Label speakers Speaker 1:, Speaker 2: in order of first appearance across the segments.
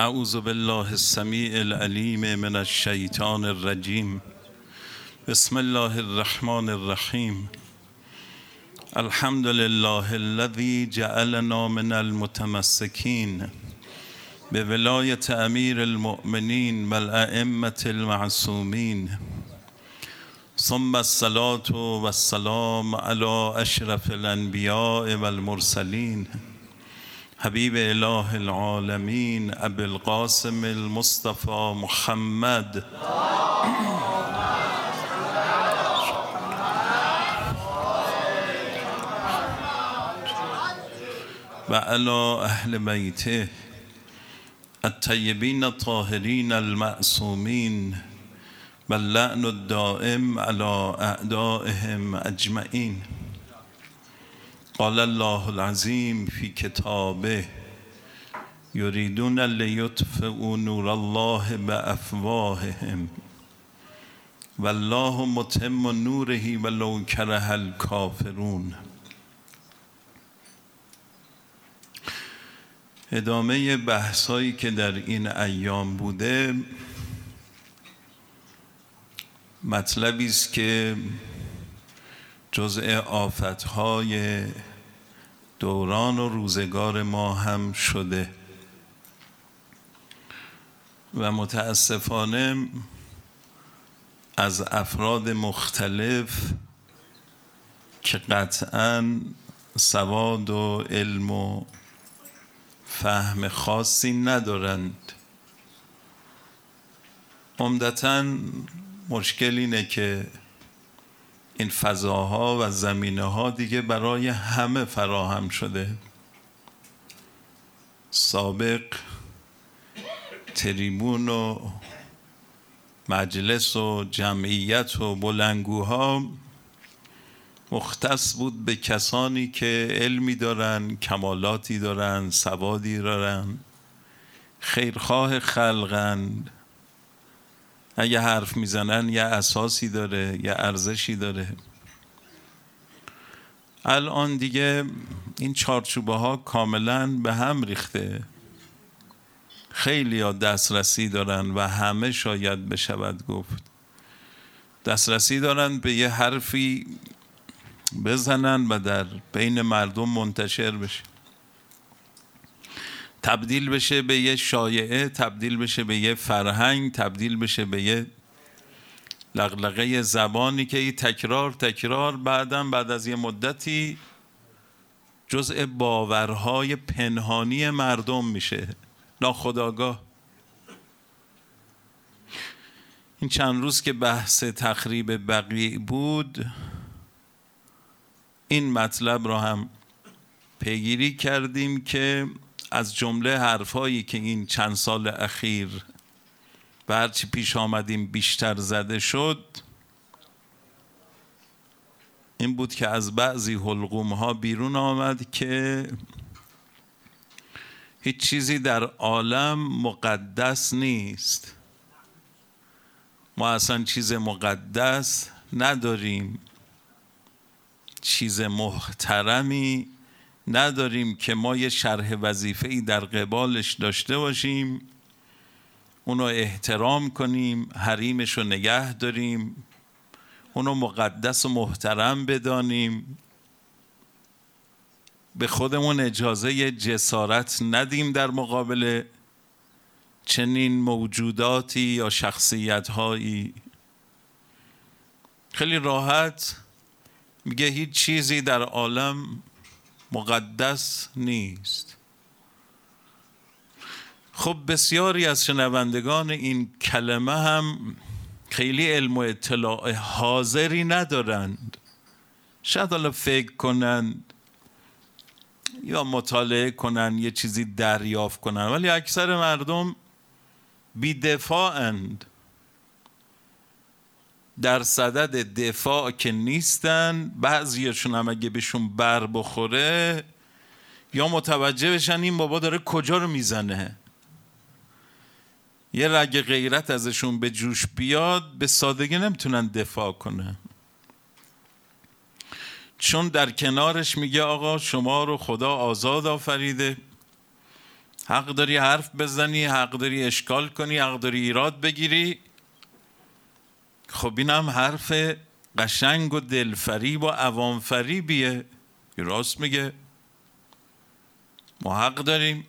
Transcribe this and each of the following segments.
Speaker 1: اعوذ بالله السمیع العلیم من الشیطان الرجیم بسم الله الرحمن الرحیم الحمد لله الذي جعلنا من المتمسكين بولاية امیر المؤمنین والائمة المعصومین ثم الصلاة والسلام على اشرف الانبیاء والمرسلین حبيب إله العالمين أبي القاسم المصطفى محمد. وعلى أهل بيته الطيبين الطاهرين المأسومين بل الدائم على أعدائهم أجمعين. قال الله العظیم فی کتابه یریدون لیطفئوا نور الله بافواههم والله متم نوره ولو کره الکافرون. ادامه بحثایی که در این ایام بوده مطلبی است که جزء آفتهای دوران و روزگار ما هم شده. و متاسفانه از افراد مختلف که قطعا سواد و علم و فهم خاصی ندارند. عمدتا مشکل اینه که این فضاها و زمینه ها دیگه برای همه فراهم شده. سابق تریبون و مجلس و جمعیت و بلنگوها مختص بود به کسانی که علمی دارن کمالاتی دارن سوادی دارن خیرخواه خلقند. اگه حرف می‌زنن یه اساسی داره یه ارزشی داره. الان دیگه این چارچوبه ها کاملا به هم ریخته. خیلی ها دسترسی دارن و همه شاید بشود گفت. دسترسی دارن به یه حرفی بزنن و در بین مردم منتشر بشه. تبدیل بشه به یه شایعه تبدیل بشه به یه فرهنگ تبدیل بشه به یه لغلقه زبانی که ای تکرار تکرار بعدم بعد از یه مدتی جزء باورهای پنهانی مردم میشه. ناخداگاه این چند روز که بحث تخریب بقیع بود این مطلب را هم پیگیری کردیم که از جمله حرفهایی که این چند سال اخیر و هرچی پیش آمدیم بیشتر زده شد این بود که از بعضی حلقوم ها بیرون آمد که هیچ چیزی در عالم مقدس نیست. ما اصلا چیز مقدس نداریم. چیز محترمی نداریم که ما یه شرح وظیفه ای در قبالش داشته باشیم اونو احترام کنیم حریمش رو نگه داریم اونو مقدس و محترم بدانیم. به خودمون اجازه جسارت ندیم در مقابل چنین موجوداتی یا شخصیت هایی خیلی راحت میگه هیچ چیزی در عالم مقدس نیست. خب بسیاری از شنوندگان این کلمه هم خیلی علم و اطلاع حاضری ندارند. شاید حالا فکر کنند یا مطالعه کنند یه چیزی دریافت کنند ولی اکثر مردم بیدفاعند. در صدد دفاع که نیستن بعضیشون هم اگه بهشون بر بخوره یا متوجه بشن این بابا داره کجا رو می‌زنه. یه رگ غیرت ازشون به جوش بیاد به سادگی نمی‌تونن دفاع کنه. چون در کنارش میگه آقا شما رو خدا آزاد آفریده. حق داری حرف بزنی حق داری اشکال کنی حق داری ایراد بگیری. خب اینم حرف قشنگ و دلفریب و عوامفریبیه. راست میگه. ما حق داریم.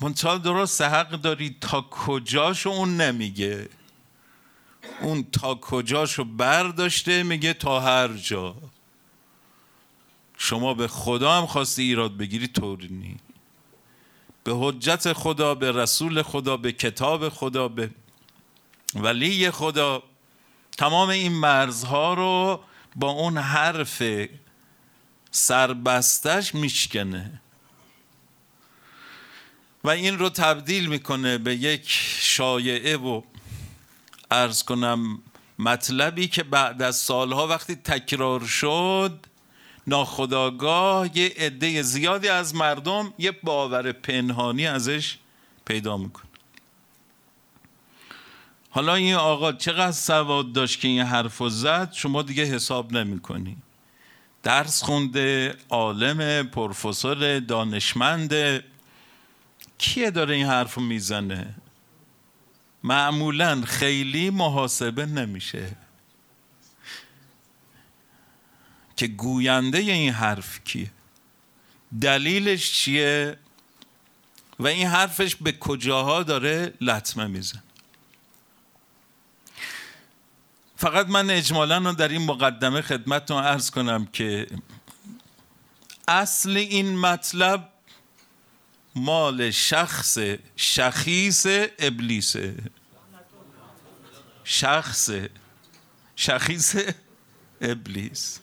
Speaker 1: منتها درست حق داری تا کجاشو اون نمیگه. اون تا کجاشو برداشته میگه تا هر جا. شما به خدا هم خواستی ایراد بگیری طوری نی. به حجت خدا به رسول خدا به کتاب خدا به ولی خدا تمام این مرزها رو با اون حرف سربستش میشکنه. و این رو تبدیل می‌کنه به یک شایعه و ارز کنم مطلبی که بعد از سالها وقتی تکرار شد ناخداگاه یه عده زیادی از مردم یه باور پنهانی ازش پیدا می‌کنه. حالا این آقا چقدر سواد داشت که این حرف زد؟ شما دیگه حساب نمی کنی. درس خونده عالم پروفسور دانشمند. کیه داره این حرف می‌زنه؟ معمولا خیلی محاسبه نمیشه. که گوینده این حرف کیه؟ دلیلش چیه؟ و این حرفش به کجاها داره لطمه میزن فقط من اجمالا رو در این مقدمه خدمتتون ارز کنم که اصل این مطلب مال شخص شخیص ابلیسه شخص شخیص ابلیس.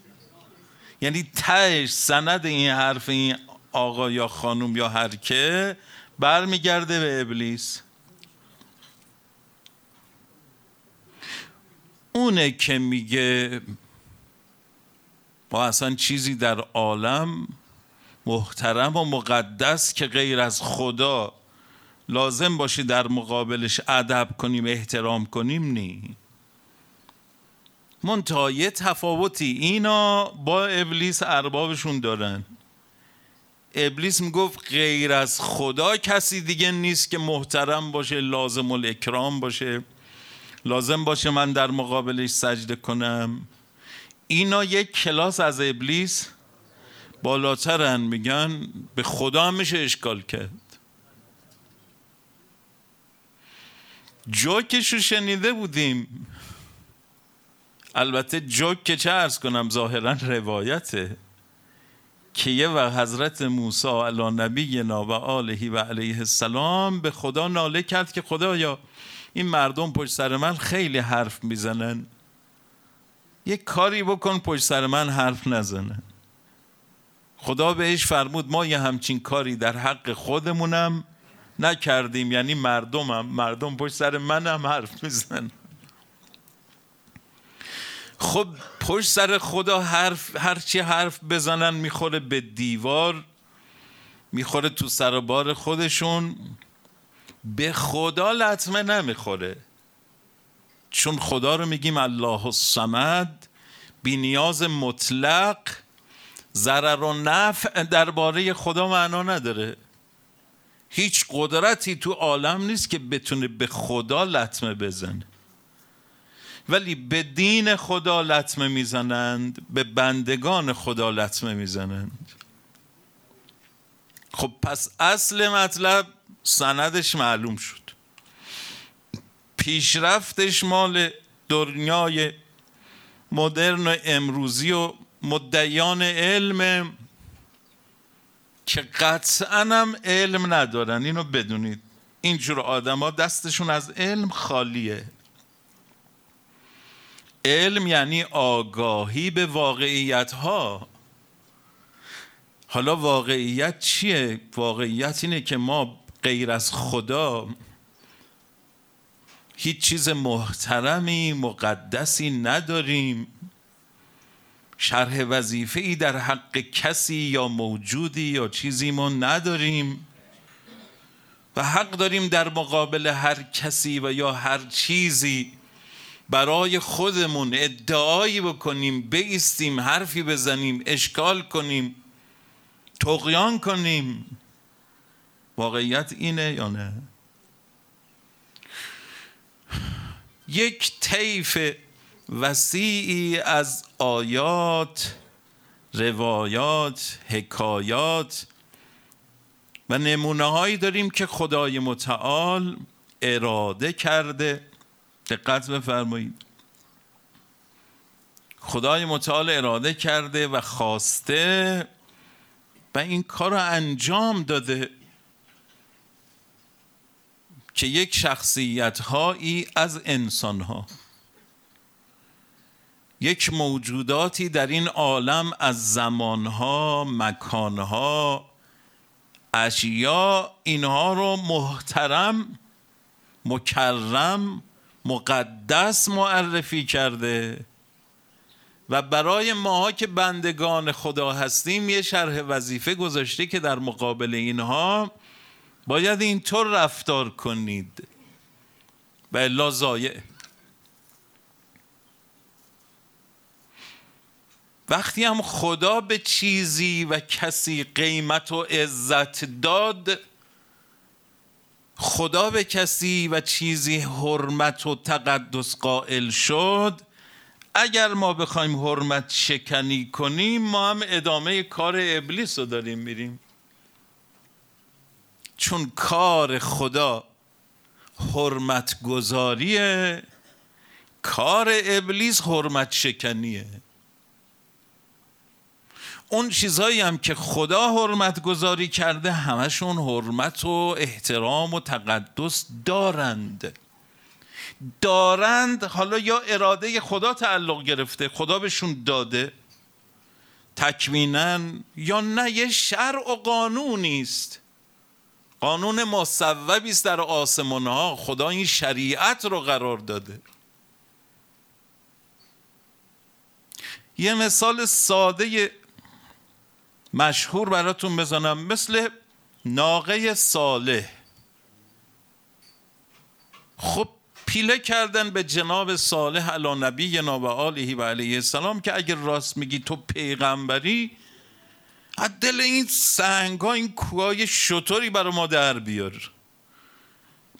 Speaker 1: یعنی تهش سند این حرف این آقا یا خانم یا هر که برمیگرده به ابلیس. اونه که میگه ما اصلا چیزی در عالم محترم و مقدس که غیر از خدا لازم باشه در مقابلش ادب کنیم احترام کنیم نی. منتها یه تفاوتی اینا با ابلیس اربابشون دارن. ابلیس می‌گفت غیر از خدا کسی دیگه نیست که محترم باشه لازم الاکرام باشه. لازم باشه من در مقابلش سجده کنم؟ اینا یک کلاس از ابلیس بالاترن میگن به خدا میشه اشکال کرد. جوکش رو شنیده بودیم. البته جوک که چه ارز کنم ظاهرا روایته که یه و حضرت موسی علی نبی و آلهی و علیه السلام به خدا ناله کرد که خدایا این مردم پشت سر من خیلی حرف می‌زنن. یه کاری بکن پشت سر من حرف نزنن. خدا بهش فرمود ما یه همچین کاری در حق خودمونم نکردیم یعنی مردمم مردم پشت سر منم حرف می‌زنن. خب پشت سر خدا حرف هرچی حرف بزنن می‌خوره به دیوار می‌خوره تو سر بار خودشون. به خدا لطمه نمی‌خوره. چون خدا رو میگیم الله الصمد بی نیاز مطلق ضرر و نفع درباره خدا معنا نداره. هیچ قدرتی تو عالم نیست که بتونه به خدا لطمه بزنه. ولی به دین خدا لطمه می‌زنند به بندگان خدا لطمه می‌زنند. خب پس اصل مطلب سندش معلوم شد. پیشرفتش مال دنیای مدرن و امروزی و مدعیان علم که قطعا هم علم ندارن. اینو بدونید. اینجور آدما دستشون از علم خالیه. علم یعنی آگاهی به واقعیت ها حالا واقعیت چیه؟ واقعیت اینه که ما غیر از خدا هیچ چیز محترمی مقدسی نداریم. شرح وظیفه ای در حق کسی یا موجودی یا چیزی ما نداریم. و حق داریم در مقابل هر کسی و یا هر چیزی برای خودمون ادعایی بکنیم بیستیم حرفی بزنیم اشکال کنیم تقیان کنیم. واقعیت اینه یا نه؟ یک طیف وسیعی از آیات روایات حکایات و نمونه هایی داریم که خدای متعال اراده کرده. دقت بفرمایید. خدای متعال اراده کرده و خواسته و این کار رو انجام داده. که یک شخصیت هایی از انسان ها یک موجوداتی در این عالم از زمانها مکانها اشیا اینها رو محترم مکرم مقدس معرفی کرده. و برای ماها که بندگان خدا هستیم یه شرح وظیفه گذاشته که در مقابل اینها باید اینطور رفتار کنید. و الا وقتی هم خدا به چیزی و کسی قیمت و عزت داد خدا به کسی و چیزی حرمت و تقدس قائل شد اگر ما بخوایم حرمت شکنی کنیم ما هم ادامه کار ابلیس رو داریم میریم. چون کار خدا حرمت گذاریه کار ابلیس حرمت شکنیه اون چیزهایی هم که خدا حرمت گذاری کرده همشون حرمت و احترام و تقدس دارند. دارند حالا یا اراده خدا تعلق گرفته خدا بهشون داده تکوینا یا نه یه شرع و قانونی است. قانون مصوبی است در آسمان ها خدا این شریعت رو قرار داده. یه مثال ساده مشهور براتون بزنم. مثل ناقه صالح. خب پیله کردن به جناب صالح علی نبی و آله و علیه السلام که اگر راست میگی تو پیغمبری از دل این سنگ ها این کوهای شطوری برای ما در بیار.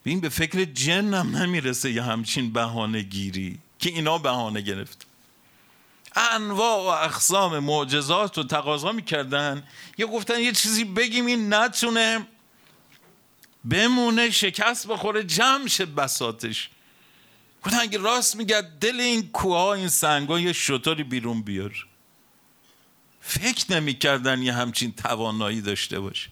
Speaker 1: این به فکر جنم نمی‌رسه یه همچین بهانه گیری که اینا بهانه گرفت. انواع و اقسام معجزات رو تقاضا می‌کردن. یه گفتن یه چیزی بگیم این نتونه بمونه شکست بخوره جمع شه بساتش. گفتن اگه راست میگه دل این کوها این سنگا یه شطوری بیرون بیار. فکر نمی‌کردن یه همچین توانایی داشته باشه.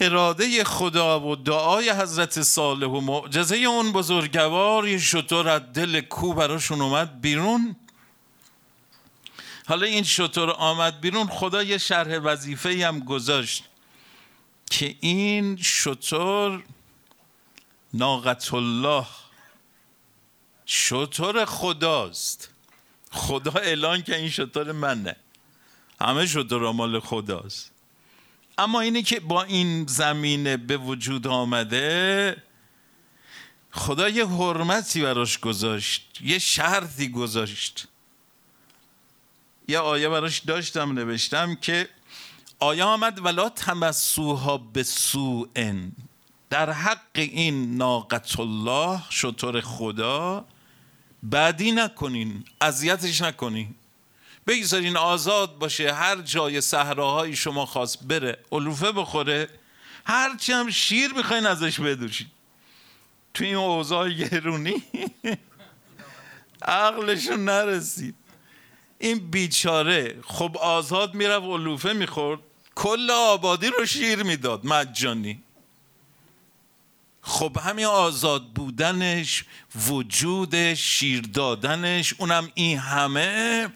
Speaker 1: اراده خدا و دعای حضرت صالح و معجزه اون بزرگوار یه شطور از دل کو براشون اومد بیرون. حالا این شطور آمد بیرون خدا یه شرح وظیفه هم گذاشت که این شطور ناقت الله شطور خداست. خدا اعلان که این شطور منه. همه شطور مال خداست. اما اینی که با این زمینه به وجود آمده خدا یه حرمتی براش گذاشت یه شرطی گذاشت. یه آیه براش داشتم نوشتم که آیه آمد ولا تمسوها به سوءن در حق این ناقت الله شطور خدا بعدی نکنین اذیتش نکنین. بگذارین آزاد باشه هر جای صحراهای شما خواست بره علوفه بخوره هرچی هم شیر می‌خواین ازش بدوشین. تو این اوضاع گرونی عقلشون نرسید. این بیچاره خب آزاد می‌رفت علوفه می‌خورد کل آبادی رو شیر می‌داد مجانی. خب همین آزاد بودنش وجودش شیر دادنش اونم این همه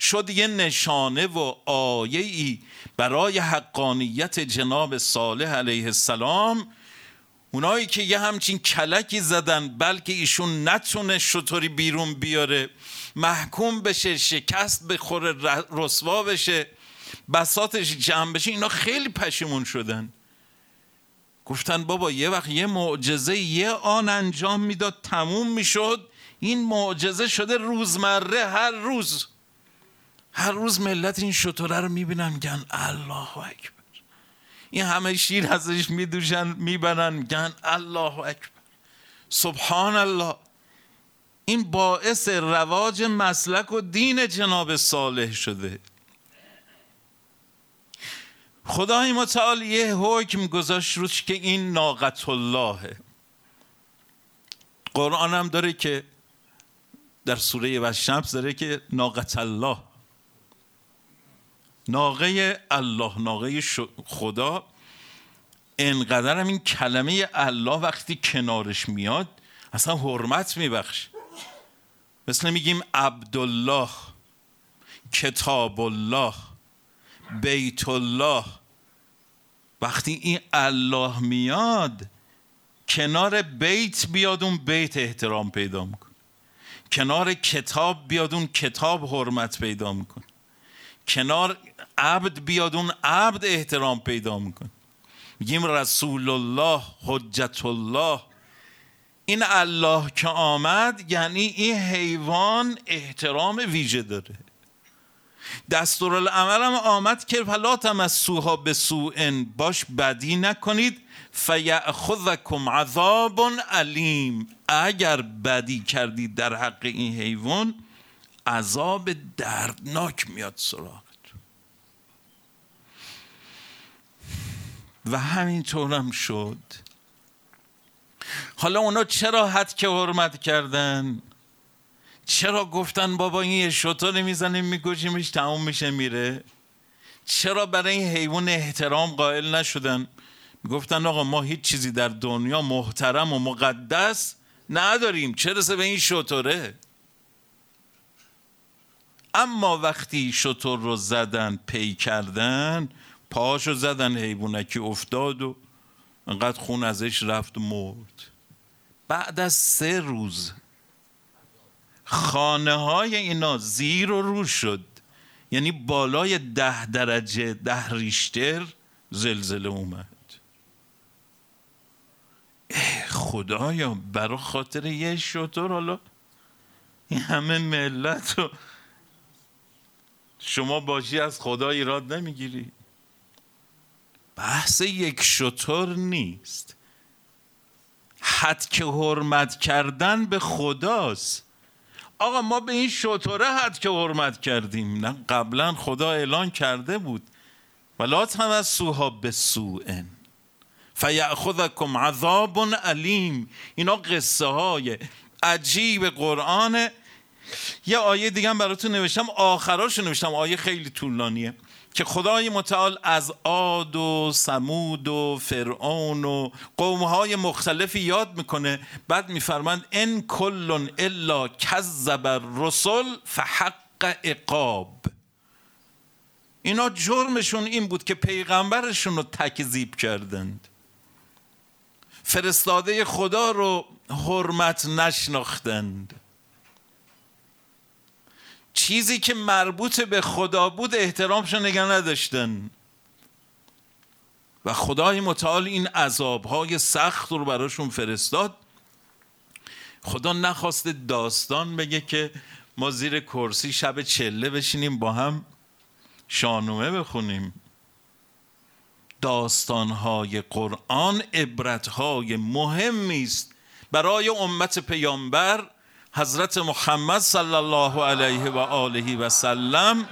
Speaker 1: شد یه نشانه و آیه ای برای حقانیت جناب صالح علیه السلام. اونایی که یه همچین کلکی زدن بلکه ایشون نتونه شطوری بیرون بیاره محکوم بشه شکست بخوره رسوا بشه بساتش جمع بشه اینا خیلی پشیمون شدن. گفتن بابا یه وقت یه معجزه یه آن انجام می‌داد تموم می‌شد. این معجزه شده روزمره هر روز. هر روز ملت این شطوره رو می‌بینن میگن الله اکبر. این همه شیر ازش میدوشن می‌برن میگن الله اکبر. سبحان الله. این باعث رواج مسلک و دین جناب صالح شده. خدای متعال یه حکم گذاشت روش که این ناقت اللهه قرآن هم داره که در سوره و شمس داره که ناقت الله. ناقه الله ناقه خدا. انقدر هم این کلمه الله وقتی کنارش میاد اصلا حرمت میبخش. مثل میگیم عبدالله کتاب الله بیت الله وقتی این الله میاد کنار بیت بیاد اون بیت احترام پیدا میکن کنار کتاب بیاد اون کتاب حرمت پیدا میکن کنار عبد بیاد اون عبد احترام پیدا میکن میگیم رسول الله حجت الله این الله که آمد یعنی این حیوان احترام ویژه داره. دستورالعمل هم آمد که فلا تمسوها به سوء باش بدی نکنید. فیأخذکم عذاب علیم. اگر بدی کردید در حق این حیوان عذاب دردناک میاد سراغت و همینطور هم شد. حالا اونا چرا حد که حرمت کردن؟ چرا گفتن بابا این یه شطور می‌زنیم میکشیمش تموم میشه میره؟ چرا برای این حیوان احترام قائل نشدن؟ گفتن آقا ما هیچ چیزی در دنیا محترم و مقدس نداریم. چرا به این شطوره اما وقتی شطور رو زدن پی کردن پاشو زدن حیوانکی افتاد و انقدر خون ازش رفت و مرد. بعد از سه روز خانه های اینا زیر و رو شد. یعنی بالای ده درجه ده ریشتر زلزله اومد. خدایا برا خاطر یه شطور حالا این همه ملت رو شما باشی از خدا ایراد نمی‌گیری. بحث یک شطور نیست. حد که حرمت کردن به خداست. آقا ما به این شطوره حد که حرمت کردیم. نه قبلا خدا اعلان کرده بود. ولا از سوها به سوئن فیأخذکم عذاب علیم. اینا قصه های عجیب قرآن یه آیه دیگه هم براتون نوشتم. آخراشو نوشتم. آیه خیلی طولانیه. که خدای متعال از عاد و سمود و فرعون و قومهای مختلفی یاد می‌کنه. بعد میفرمند ان کل الا کذب الرسل فحق اقاب اینا جرمشون این بود که پیغمبرشون رو تکذیب کردند. فرستاده خدا رو حرمت نشناختند. چیزی که مربوط به خدا بود احترامش نگه نداشتن. و خدای متعال این عذابهای سخت رو براشون فرستاد. خدا نخواست داستان بگه که ما زیر کرسی شب چله بشینیم با هم شانومه بخونیم. داستانهای قرآن عبرتهای مهمی است برای امت پیامبر حضرت محمد صلی الله علیه و آله و سلم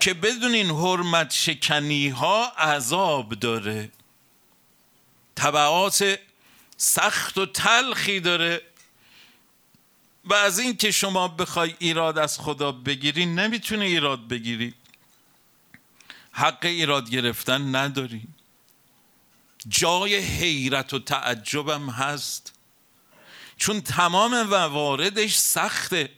Speaker 1: که بدونین حرمت شکنی ها عذاب داره. طبعات سخت و تلخی داره. و از این که شما بخوای ایراد از خدا بگیری نمی‌تونی ایراد بگیری. حق ایراد گرفتن نداری. جای حیرت و تعجبم هست. چون تمام مواردش سخته.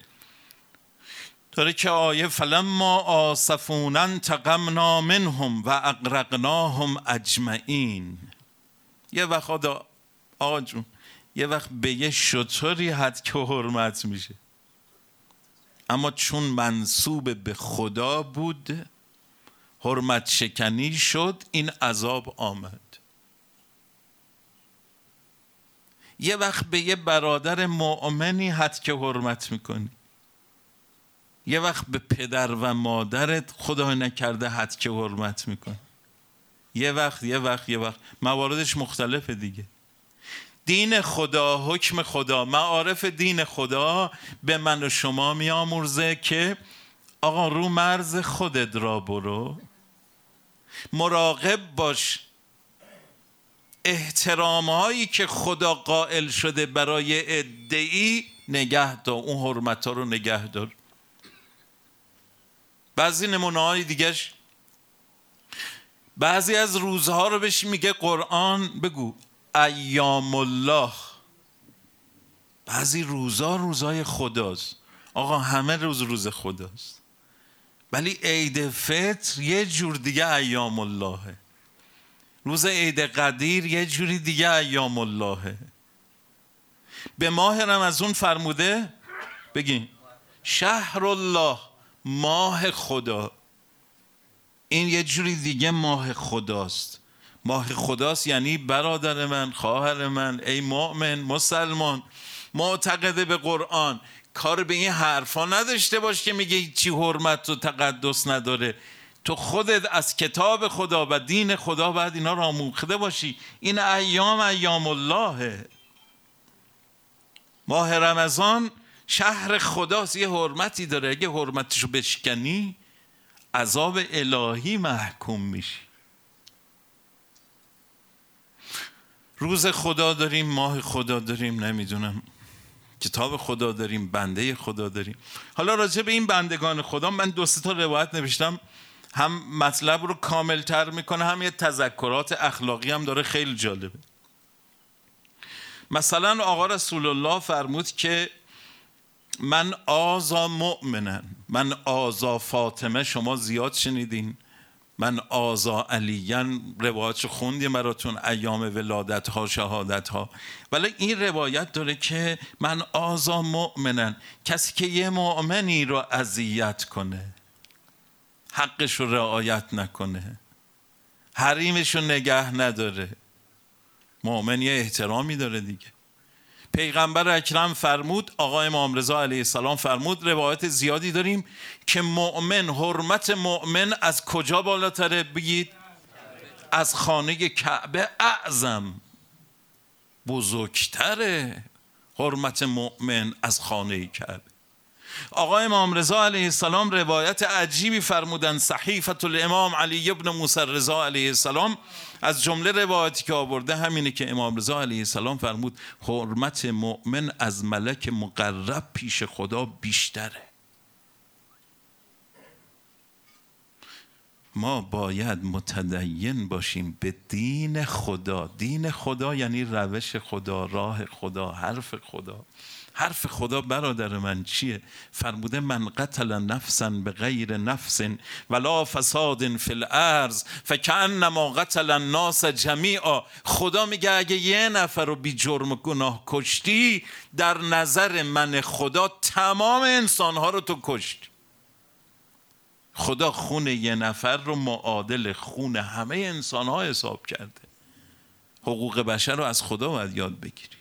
Speaker 1: داره که آیه فلما آصفونن تقمنا منهم و اقرقناهم اجمعین. یه وقت آقا جون یه وقت به یه شطوری حد که حرمت میشه. اما چون منصوب به خدا بود حرمت شکنی شد این عذاب آمد. یه وقت به یه برادر مؤمنی حد که حرمت می‌کنی. یه وقت به پدر و مادرت خدا نکرده حد که حرمت میکن یه وقت یه وقت یه وقت. مواردش مختلفه دیگه. دین خدا حکم خدا. معارف دین خدا به من و شما میامرزه که آقا رو مرز خودت را برو. مراقب باش. احترام هایی که خدا قائل شده برای ادعی نگه دار. اون حرمت ها رو نگه دار. بعضی نمونه های دیگهش بعضی از روزها رو بهش میگه قرآن. بگو ایام الله بعضی روزها روزهای خداست. آقا همه روز روز خداست. ولی عید فطر یه جور دیگه ایام اللهه روز عید قدیر یه جوری دیگه ایام اللهه. به ماه رمزون فرموده بگین شهر الله ماه خدا. این یه جوری دیگه ماه خداست. ماه خداست یعنی برادر من خواهر من ای مؤمن مسلمان معتقده به قرآن. کار به این حرفا نداشته باش که میگه چی حرمت و تقدس نداره. تو خودت از کتاب خدا و دین خدا باید اینا را آموخته باشی. این ایام ایام اللهه. ماه رمضان شهر خداست. یه حرمتی داره. اگه حرمتشو بشکنی عذاب الهی محکوم میشی. روز خدا داریم ماه خدا داریم نمی‌دونم. کتاب خدا داریم بنده خدا داریم. حالا راجع به این بندگان خدا من دو تا روایت نوشتم. هم مطلب رو کامل تر می‌کنه هم یه تذکرات اخلاقی هم داره خیلی جالبه. مثلا آقا رسول الله فرمود که من آزا مؤمنن من آزا فاطمه شما زیاد شنیدین. من آزا علیان روایتش خوندیم براتون ایام ولادت ها شهادت ها ولی این روایت داره که من آزا مؤمنن کسی که یه مؤمنی رو اذیت کنه. حقش رو رعایت نکنه. حریمش رو نگه نداره. مؤمن یه احترامی داره دیگه. پیغمبر اکرم فرمود آقای امام رضا علیه السلام فرمود روایت زیادی داریم که مؤمن حرمت مؤمن از کجا بالاتره بگید؟ از خانه کعبه اعظم. بزرگتره حرمت مؤمن از خانه کعبه. آقای امام رضا علیه السلام روایت عجیبی فرمودن صحیفت الامام علی ابن موسی رضا علیه السلام. از جمله روایتی که آورده همینه که امام رضا علیه السلام فرمود حرمت مؤمن از ملک مقرب پیش خدا بیشتره. ما باید متدین باشیم به دین خدا. دین خدا یعنی روش خدا راه خدا حرف خدا. حرف خدا برادر من چیه؟ فرموده من قتل نفسا به غیر نفس ولا فساد فی الارض فکانما قتل الناس جمیعا. خدا میگه اگه یه نفر رو بی جرم گناه کشتی در نظر من خدا تمام انسانها رو تو کشتی خدا خون یه نفر رو معادل خون همه انسان ها حساب کرده. حقوق بشر رو از خدا باید یاد بگیری.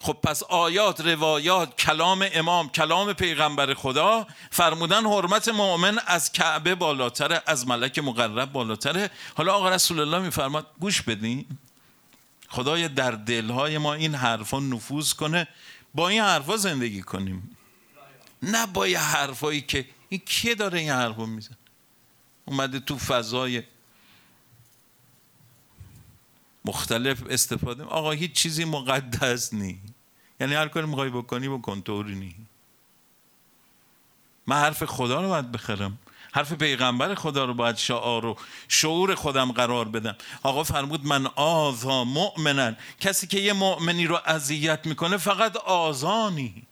Speaker 1: خب پس آیات روایات کلام امام کلام پیغمبر خدا فرمودن حرمت مؤمن از کعبه بالاتره از ملک مقرب بالاتره. حالا آقا رسول الله میفرماد گوش بدین. خدای در دلهای ما این حرفا نفوذ کنه. با این حرفا زندگی کنیم. نه با یه حرفایی که این کیه داره این حرفو میزن اومده تو فضای مختلف استفاده آقا هیچ چیزی مقدس نی. یعنی هر کاری می‌خوای بکنی بکن طوری نی. من حرف خدا رو باید بخرم. حرف پیغمبر خدا رو باید شعار و شعور خودم قرار بدم. آقا فرمود من آزا مؤمنن. کسی که یه مؤمنی رو اذیت می‌کنه فقط آزانی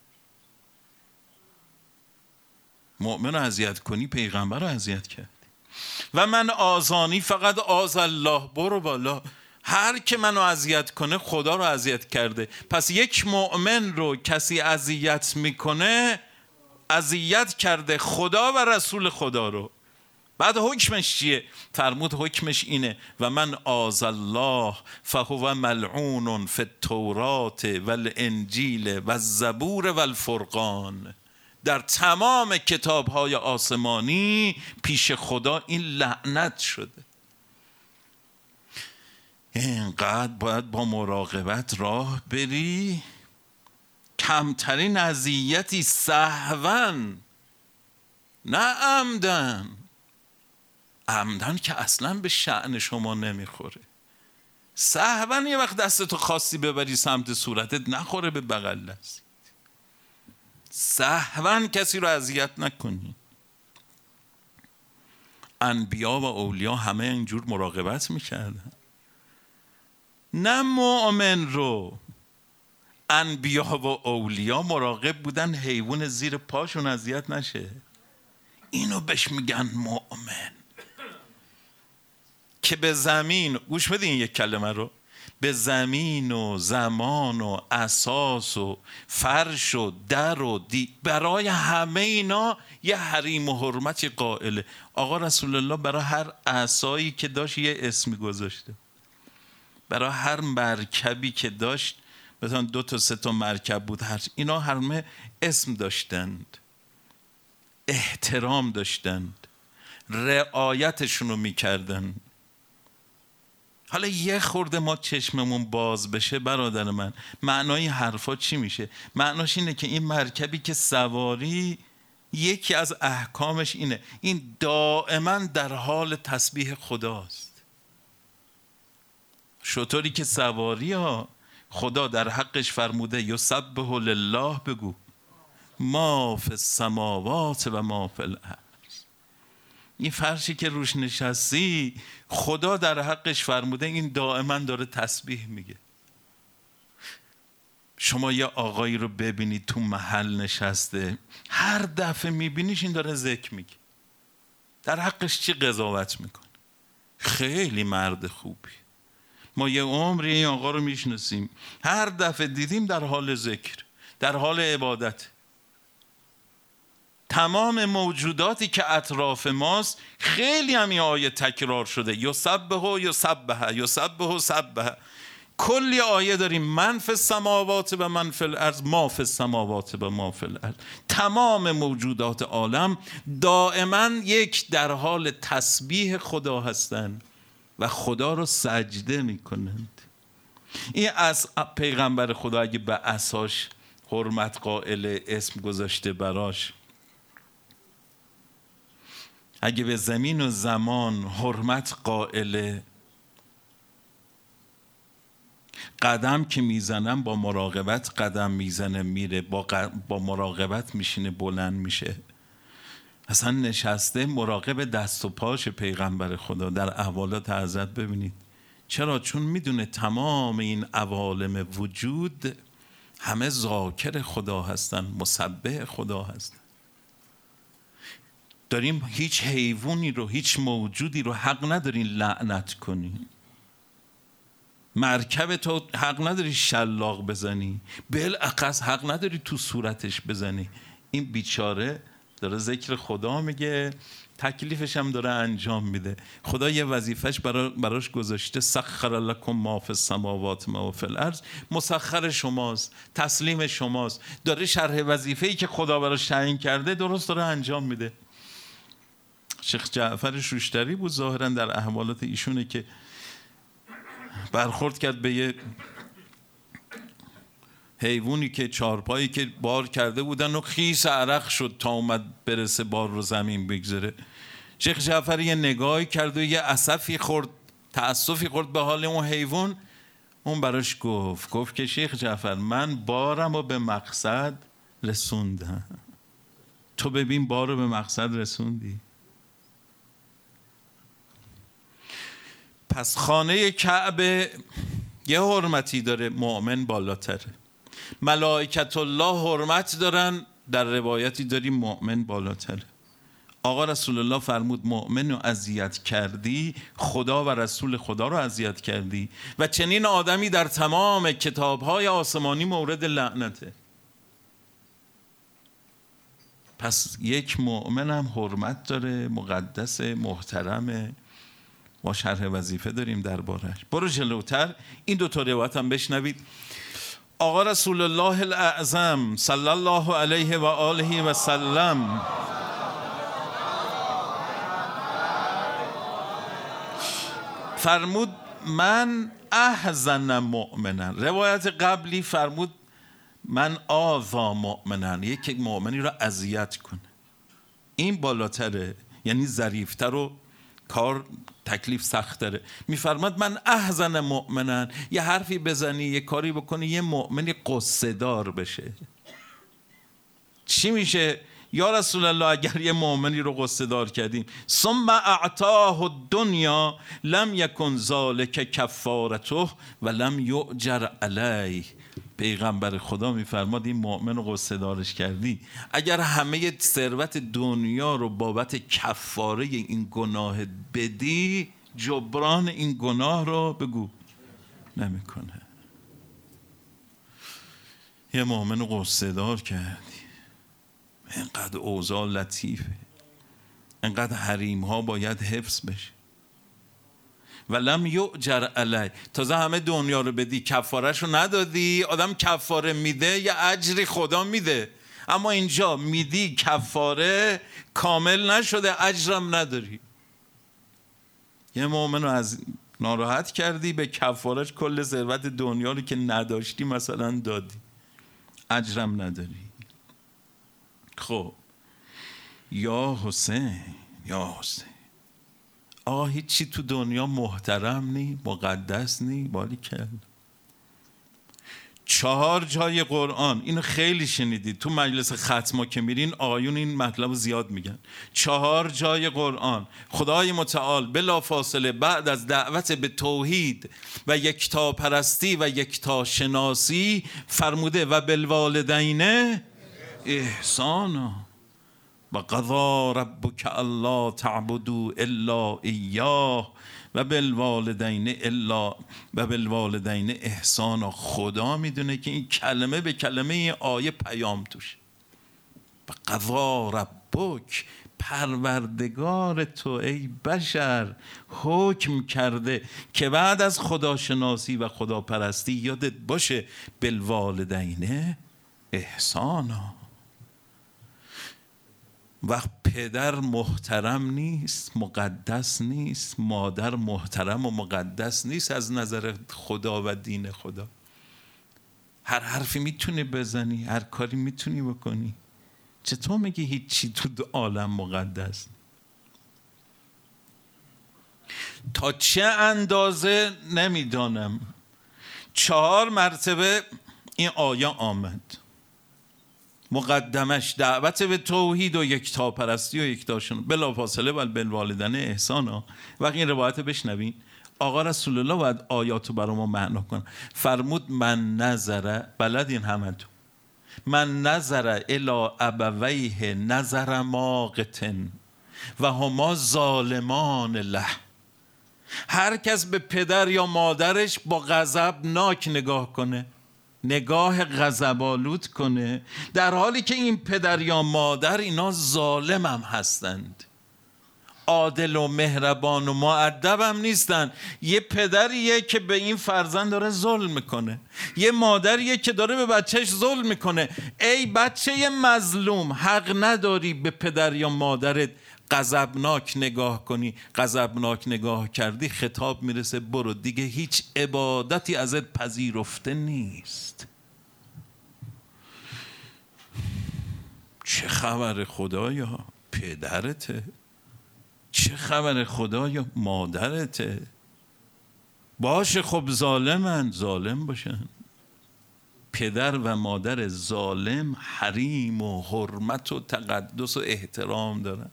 Speaker 1: مؤمن رو اذیت کنی پیغمبر رو اذیت کردی. و من آزانی فقط آز الله. برو بالا. هر که منو اذیت کنه خدا رو اذیت کرده. پس یک مؤمن رو کسی اذیت می‌کنه اذیت کرده خدا و رسول خدا رو. بعد حکمش چیه؟ فرمود حکمش اینه و من آز الله فهو ملعون فی التورات و الانجیل و الزبور و الفرقان. در تمام کتاب های آسمانی پیش خدا این لعنت شده. اینقدر باید با مراقبت راه بری. کمترین اذیتی سهون نه عمدن. عمدن که اصلا به شعن شما نمی‌خوره. سهون یه وقت دستتو خاصی ببری سمت صورتت نخوره به بغل دست سهون کسی رو اذیت نکنی. انبیا و اولیا همه اینجور مراقبت می‌کردن. نه مؤمن رو. انبیا و اولیا مراقب بودن حیوان زیر پاشون اذیت نشه. اینو بهش میگن مؤمن که به زمین گوش بدین یک کلمه رو. به زمین و زمان و اساس و فرش و در و دی برای همه اینا یه حریم و حرمت قائله. آقا رسول الله برای هر اسایی که داشت یه اسمی گذاشته. برای هر مرکبی که داشت مثلا دو تا سه تا مرکب بود هر اینا همه اسم داشتند. احترام داشتند. رعایتشون رو می‌کردند. حالا یه خورده ما چشممون باز بشه برادر من معنای حرفا چی میشه؟ معناش اینه که این مرکبی که سواری یکی از احکامش اینه. این دائما در حال تسبیح خداست. شطوری که سواری ها خدا در حقش فرموده یسبح لله بگو ما فی السماوات و ما فی الارض. این فرشی که روش نشستی خدا در حقش فرموده این دائما داره تسبیح میگه. شما یه آقایی رو ببینید تو محل نشسته هر دفعه میبینیش این داره ذکر میگه. در حقش چی قضاوت می‌کنه؟ خیلی مرد خوبی. ما یه عمری این آقا رو می‌شناسیم. هر دفعه دیدیم در حال ذکر در حال عبادت. تمام موجوداتی که اطراف ماست خیلی هم این آیه تکرار شده. یسبه یسبه یسبه سبه کلی آیه داریم. من فی السماوات و من فی الارض ما فی السماوات و ما فی الارض. تمام موجودات عالم دائما یک در حال تسبیح خدا هستند و خدا رو سجده می‌کنند. این از پیغمبر خدا اگه به اساش حرمت قائل اسم گذاشته براش اگه به زمین و زمان حرمت قائله قدم که می‌زنم با مراقبت قدم می‌زنه میره با, با مراقبت میشینه بلند میشه. اصلا نشسته مراقب دست و پاش پیغمبر خدا در احوالات حضرت ببینید. چرا؟ چون می‌دونه تمام این عوالم وجود همه ذاکر خدا هستن مسبح خدا هستن. داریم هیچ حیوانی رو هیچ موجودی رو حق ندارین لعنت کنی. مرکب تو حق نداری شلاق بزنی. بالاخص حق نداری تو صورتش بزنی. این بیچاره داره ذکر خدا میگه تکلیفش هم داره انجام میده. خدا یه وظیفش برا براش گذاشته سخر لکم ما فی السماوات ما فی الارض. مسخر شماست تسلیم شماست. داره شرح وظیفه‌ای که خدا براش تعیین کرده درست داره انجام میده. شیخ جعفر شوشتری بود ظاهرا در احوالات ایشونه که برخورد کرد به یه حیوانی که چارپایی که بار کرده بودن و خیس عرق شد تا اومد برسه بار رو زمین بگذاره. شیخ جعفر یه نگاهی کرد و یه اصفی خورد تأسفی خورد به حال اون حیوان. اون براش گفت گفت که شیخ جعفر من بارم رو به مقصد رسوندم. تو ببین بار رو به مقصد رسوندی. پس خانه کعبه یه حرمتی داره مؤمن بالاتره. ملائکت الله حرمت دارن در روایتی داریم مؤمن بالاتره. آقا رسول الله فرمود مؤمن رو اذیت کردی خدا و رسول خدا رو اذیت کردی. و چنین آدمی در تمام کتابهای آسمانی مورد لعنته. پس یک مؤمن هم حرمت داره مقدس محترمه. ما شرح وظیفه داریم دربارش برو جلوتر. این دو تا روایت هم بشنوید. آقا رسول الله الاعظم صلی الله علیه و آله و سلم. فرمود من احزن مؤمنا روایت قبلی فرمود من آذا مؤمنا یک مؤمنی را اذیت کنه این بالاتره. یعنی ظریفتر و کار تکلیف سخت داره. میفرماد من احزن مؤمنن. یه حرفی بزنی یه کاری بکنی یه مؤمنی قصه دار بشه. چی میشه؟ یا رسول الله اگر یه مؤمنی رو قصه دار کردیم. ثم اعطاه دنیا لم یکن ذالک کفارته و لم یؤجر علیه. پیغمبر خدا میفرماد این مؤمن رو قصه کردی. اگر همه ثروت دنیا رو بابت کفاره این گناه بدی جبران این گناه رو بگو. نمی‌کنه. یه مؤمن رو قصه دار کردی. اینقدر اوضاع لطیفه. اینقدر حریم ها باید حفظ بشه. و لم یعجر علی تازه همه دنیا رو بدی کفارش رو ندادی آدم کفاره میده یه اجری خدا میده. اما اینجا میدی کفاره کامل نشده اجرم نداری. یه مؤمن رو از ناراحت کردی به کفارش کل ثروت دنیا رو که نداشتی مثلا دادی. اجرم نداری. خب. یا حسین یا حسین. آقا هیچی تو دنیا محترم نی مقدس نی بالی کرد چهار جای قرآن اینو خیلی شنیدید تو مجلس ختما که میرین آقایون این مطلب زیاد میگن. چهار جای قرآن. خدای متعال بلا فاصله بعد از دعوت به توحید و یکتا پرستی و یکتا شناسی فرموده و بالوالدین احسانا. و قضا ربک الله تعبدو الا ایاه و بالوالدین الا و بالوالدین احسانا خدا می‌دونه که این کلمه به کلمه آیه پیام توش و قضا ربک پروردگار تو ای بشر حکم کرده که بعد از خداشناسی و خداپرستی یادت باشه بالوالدین احسانا. وقت پدر محترم نیست مقدس نیست مادر محترم و مقدس نیست از نظر خدا و دین خدا. هر حرفی می‌تونی بزنی هر کاری می‌تونی بکنی. چطور میگی هیچی تو عالم مقدس؟ تا چه اندازه نمی‌دانم. چهار مرتبه این آیا آمد. مقدمش دعوت به توحید و یکتاپرستی و یکتاشون. بلا فاصله بل بالوالدن احسان ها. وقتی این روایت بشنوین آقا رسول الله باید آیاتو برای ما معنا کن. فرمود من نظره بلدین همه تو. من نظره الا ابویه نظر ماقتن و هما ظالمان له. هر کس به پدر یا مادرش با غضب ناک نگاه کنه. نگاه غضبالود کنه در حالی که این پدر یا مادر اینا ظالم هم هستند. عادل و مهربان و معدب هم نیستن. یه پدریه که به این فرزند داره ظلم می‌کنه. یه مادریه که داره به بچهش ظلم می‌کنه. ای بچه مظلوم حق نداری به پدر یا مادرت غضبناک نگاه کنی غضبناک نگاه کردی خطاب می‌رسه برو. دیگه هیچ عبادتی ازت پذیرفته نیست. چه خبر خدایا؟ پدرته. چه خبر خدایا؟ مادرته. باشه خب ظالمن ظالم باشن. پدر و مادر ظالم حریم و حرمت و تقدس و احترام دارن.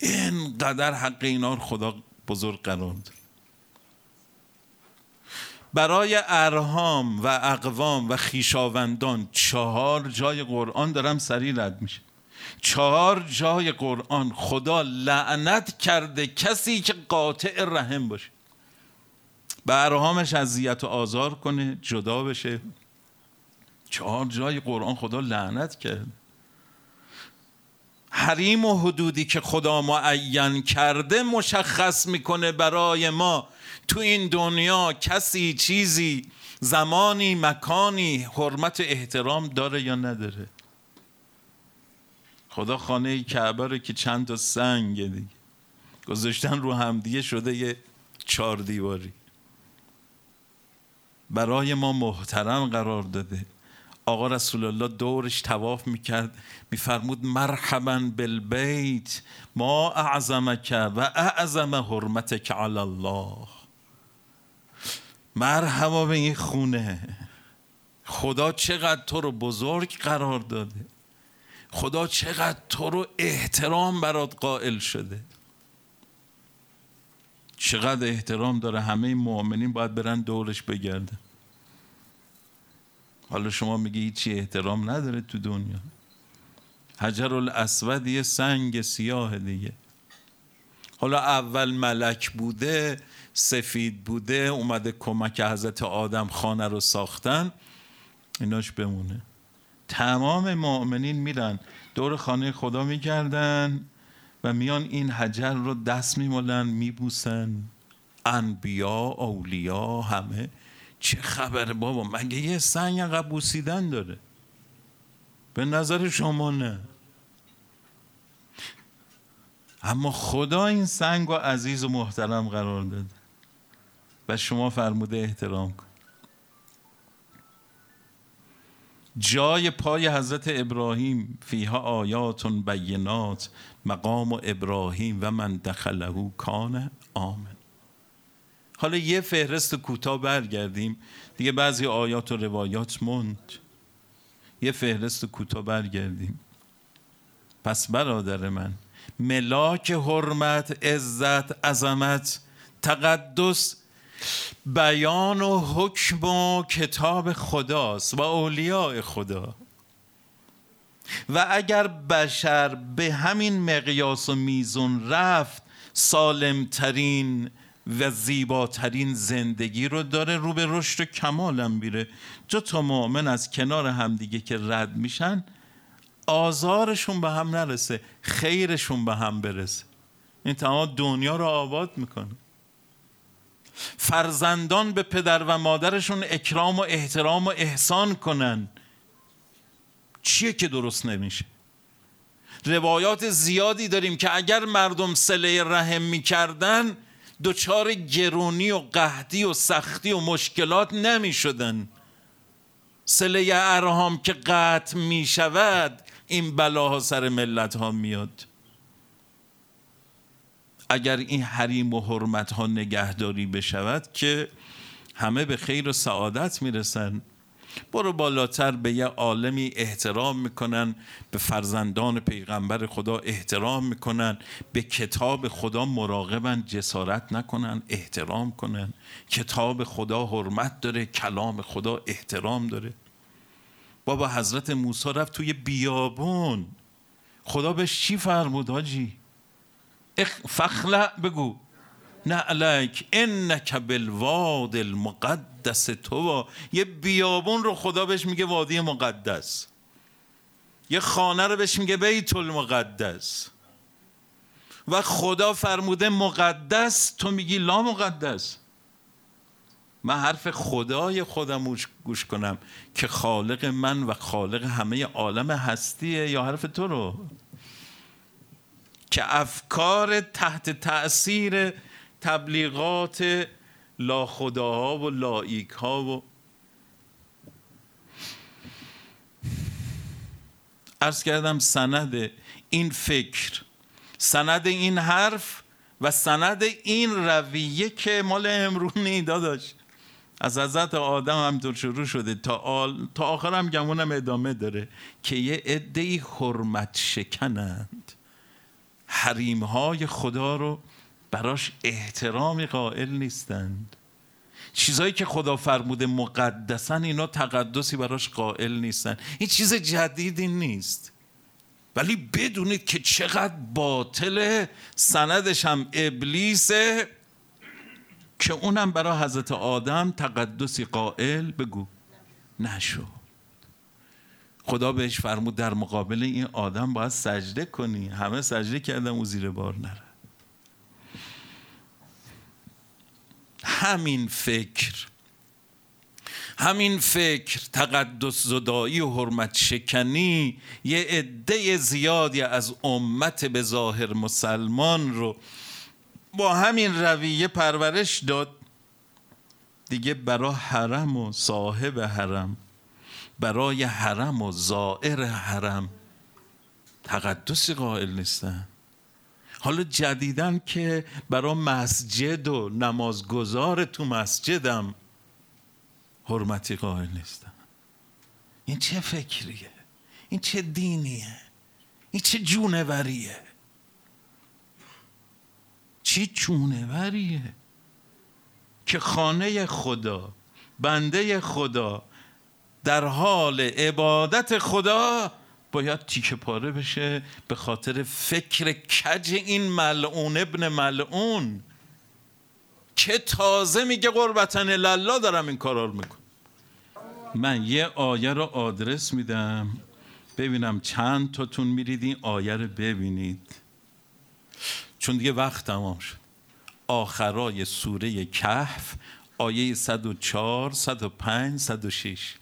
Speaker 1: اینقدر حق اینا رو خدا بزرگ قرار برای ارهام و اقوام و خیشاوندان چهار جای قرآن دارم سریع رد میشه. چهار جای قرآن خدا لعنت کرده کسی که قاطع رحم باشه. به ارهامش اذیت و آزار کنه جدا بشه. چهار جای قرآن خدا لعنت کرده. حریم و حدودی که خدا معین کرده مشخص می‌کنه برای ما. تو این دنیا کسی چیزی زمانی مکانی حرمت احترام داره یا نداره؟ خدا خانه کعبه رو که چند تا سنگ دیگه گذاشتن رو همدیگه شده یه چهار دیواری. برای ما محترم قرار داده. آقا رسول الله دورش تواف می‌کرد میفرمود مرحبا بالبیت ما اعظمک و اعظم حرمتک علی الله. مرحبا به این خونه. خدا چقدر تو رو بزرگ قرار داده. خدا چقدر تو رو احترام برات قائل شده. چقدر احترام داره. همه مؤمنین باید برن دورش بگردن. حالا شما میگی چی احترام نداره تو دنیا. حجر الاسود یه سنگ سیاه دیگه. حالا اول ملک بوده سفید بوده اومده کمک حضرت آدم خانه رو ساختن ایناش بمونه. تمام مؤمنین میرن. دور خانه خدا میگردن و میان این حجر رو دست میمالن میبوسن. انبیا اولیا همه. چه خبره بابا؟ مگه یه سنگ بوسیدن داره؟ به نظر شما نه. اما خدا این سنگ و عزیز و محترم قرار داده و شما فرموده احترام کن. جای پای حضرت ابراهیم فیها آیات بینات مقام ابراهیم و من دخله کان آمن. حالا یه فهرست کوتاه برگردیم. دیگه بعضی آیات و روایات مند یه فهرست کوتاه برگردیم. پس برادر من ملاک حرمت عزت عظمت تقدس بیان و حکم و کتاب خداست و اولیاء خدا. و اگر بشر به همین مقیاس و میزون رفت سالمترین و زیباترین زندگی رو داره رو به رشد و کمالم میره. جو تا مؤمن از کنار همدیگه که رد میشن آزارشون به هم نرسه خیرشون به هم برسه. این تمام دنیا رو آباد می‌کنه. فرزندان به پدر و مادرشون اکرام و احترام و احسان کنن. چیه که درست نمیشه؟ روایات زیادی داریم که اگر مردم سله رحم می‌کردن دچار گرونی و قهدی و سختی و مشکلات نمی شدن. سله ارهام که قطع می شود این بلاها سر ملت ها میاد. اگر این حریم و حرمت ها نگهداری بشود که همه به خیر و سعادت می‌رسن. برو بالاتر به یه عالمی احترام می‌کنن به فرزندان پیغمبر خدا احترام می‌کنن به کتاب خدا مراقبن جسارت نکنن احترام کنن. کتاب خدا حرمت داره کلام خدا احترام داره. بابا حضرت موسی رفت توی بیابون. خدا بهش چی فرمود حاجی فخلع بگو. نعلک انک بالواد المقدس تو. یه بیابون رو خدا بهش میگه وادی مقدس. یه خانه رو بهش میگه بیت المقدس. و خدا فرموده مقدس تو میگی لا مقدس. من حرف خدای خودم گوش کنم که خالق من و خالق همه عالم هستیه یا حرف تو رو؟ که افکار تحت تأثیر تبلیغات لا خداها و لایک ها و ارز کردم سند این فکر سند این حرف و سند این رویه که مال امرونی داداش. از حضرت آدم همطور شروع شده. تا, آل... تا آخر هم گمونم ادامه داره که یه عده حرمت شکنند. حریم های خدا رو براش احترامی قائل نیستند. چیزهایی که خدا فرموده مقدسن اینا تقدسی براش قائل نیستن این چیز جدیدی نیست. ولی بدونید که چقدر باطل سندش هم ابلیسه که اونم برای حضرت آدم تقدسی قائل بگو. نشو. خدا بهش فرمود در مقابل این آدم باید سجده کنی. همه سجده کردم او زیر بار نره همین فکر همین فکر تقدس زدایی و حرمت شکنی یه عده زیادی از امت به ظاهر مسلمان رو با همین رویه پرورش داد. دیگه برای حرم و صاحب حرم برای حرم و زائر حرم تقدسی قائل نیستن. حالا جدیدن که برای مسجد و نمازگزار تو مسجدم حرمتی قائل نیستن این چه فکریه؟ این چه دینیه؟ این چه جونوریه؟ چه جونوریه؟ که خانه خدا بنده خدا در حال عبادت خدا باید تیکه پاره بشه به خاطر فکر کج این ملعون ابن ملعون. که تازه میگه قربتن للا دارم این کارا رو می‌کنم. من یه آیه رو آدرس میدم. ببینم چند تاتون میرید این آیه رو ببینید. چون دیگه وقت تمام شد. آخرای سوره کهف آیه 104 105 106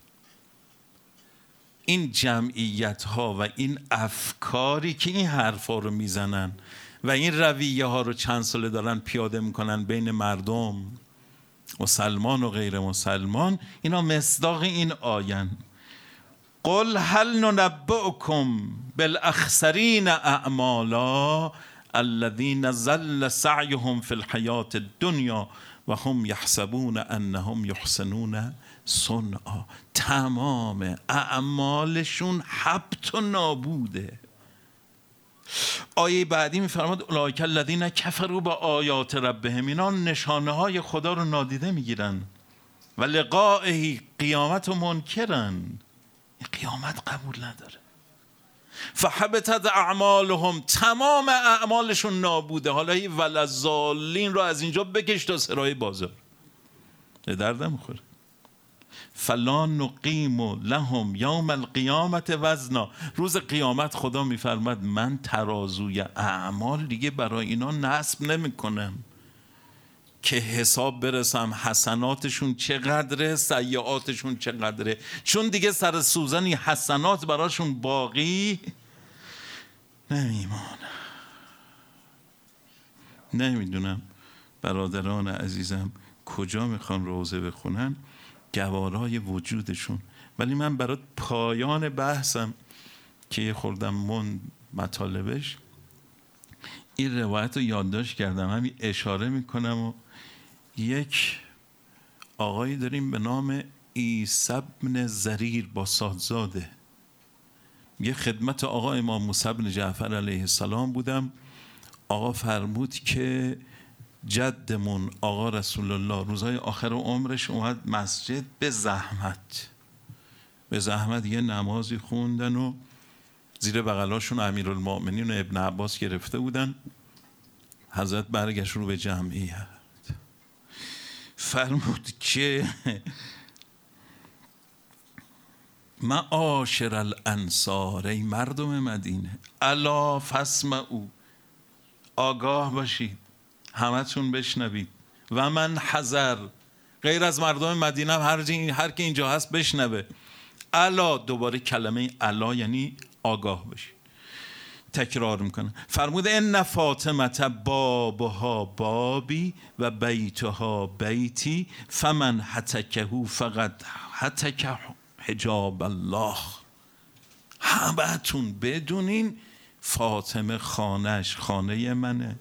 Speaker 1: این جمعیت ها و این افکاری که این حرفا رو می‌زنن و این رویه ها رو چند ساله دارن پیاده می‌کنن بین مردم مسلمان و غیر مسلمان اینا مصداق این آین قل هل ننبئکم بالاخسرین اعمالا الذين زل سعيهم في الحياة الدنيا و هم یحسبون انهم یحسنون. صنعا. تمام اعمالشون حبت و نابوده. آیه بعدی میفرماد اولئک الذین کفروا با آیات ربهم اینا نشانه های خدا رو نادیده می‌گیرن و لقائه قیامت و منکرن. قیامت قبول نداره. فحبتت اعمالهم تمام اعمالشون نابوده. حالا این ولزالین رو از اینجا بکش تا سرای بازار. درد می‌خوره فلا نقیم لهم یوم القیامت وزنا. روز قیامت خدا میفرماد من ترازوی اعمال دیگه برای اینا نصب نمی‌کنم. که حساب برسم حسناتشون چقدره سیعاتشون چقدره. چون دیگه سر سوزنی حسنات براشون باقی نمیمانه نمی‌دونم برادران عزیزم کجا می‌خوان روزه بخونن. گوارای وجودشون. ولی من برات پایان بحثم که خوردم من مطالبش این روایت رو یادداشت کردم. همین اشاره می‌کنم و یک آقایی داریم به نام ایسبن زریر با سادزاده. یه خدمت آقا امام موسی بن جعفر علیه السلام بودم. آقا فرمود که جدمون آقا رسول الله روزهای آخر عمرش اومد مسجد به زحمت. به زحمت یه نمازی خوندن و زیر بغلاشون المؤمنین و ابن عباس گرفته بودن. حضرت برگشت رو به جمعیت. فرمود که معاشر الانصار ای مردم مدینه. الا فسم او آگاه باشید. همتون بشنوید. و من حذر. غیر از مردم مدینه هر, هر که اینجا هست بشنوه. الا دوباره کلمه الا یعنی آگاه باشید تکرار می‌کنه. فرموده ان فاطمت بابها بابی و بیتها بیتی فمن حتکهو فقط حتکه حجاب الله. همتون بدونین فاطمه خانش خانه منه.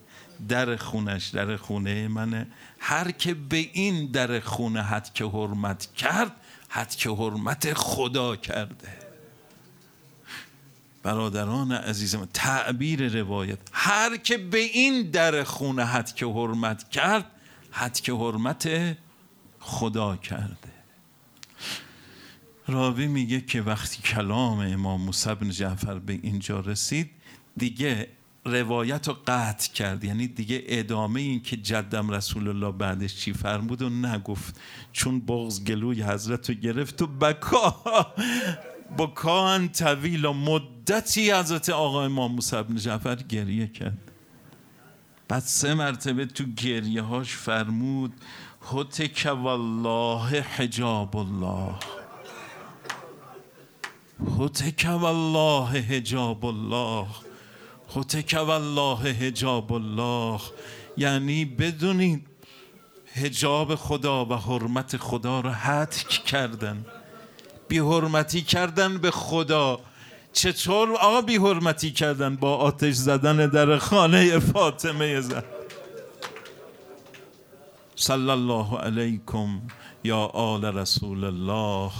Speaker 1: در خونش در خونه منه. هر که به این در خونه حد که حرمت کرد حد که حرمت خدا کرده. برادران عزیزم تعبیر روایت. هر که به این در خونه حد که حرمت کرد حد که حرمت خدا کرده. راوی میگه که وقتی کلام امام موسی بن جعفر به اینجا رسید دیگه روایت رو قطع کرد. یعنی دیگه ادامه این که جدم رسول الله بعدش چی فرمود و نگفت. چون بغز گلوی حضرت رو گرفت و بکا. با کان طویل و مدتی حضرت آقا امام موسی بن جعفر گریه کرد. بعد سه مرتبه تو گریه هاش فرمود هتک والله حجاب الله. هتک والله حجاب الله. هتک والله حجاب الله یعنی بدونید حجاب خدا و حرمت خدا رو حتک کردن. بی حرمتی کردن به خدا. چطور آقا بی حرمتی کردن با آتش زدن در خانه فاطمه زد صلی الله علیکم یا آل رسول الله.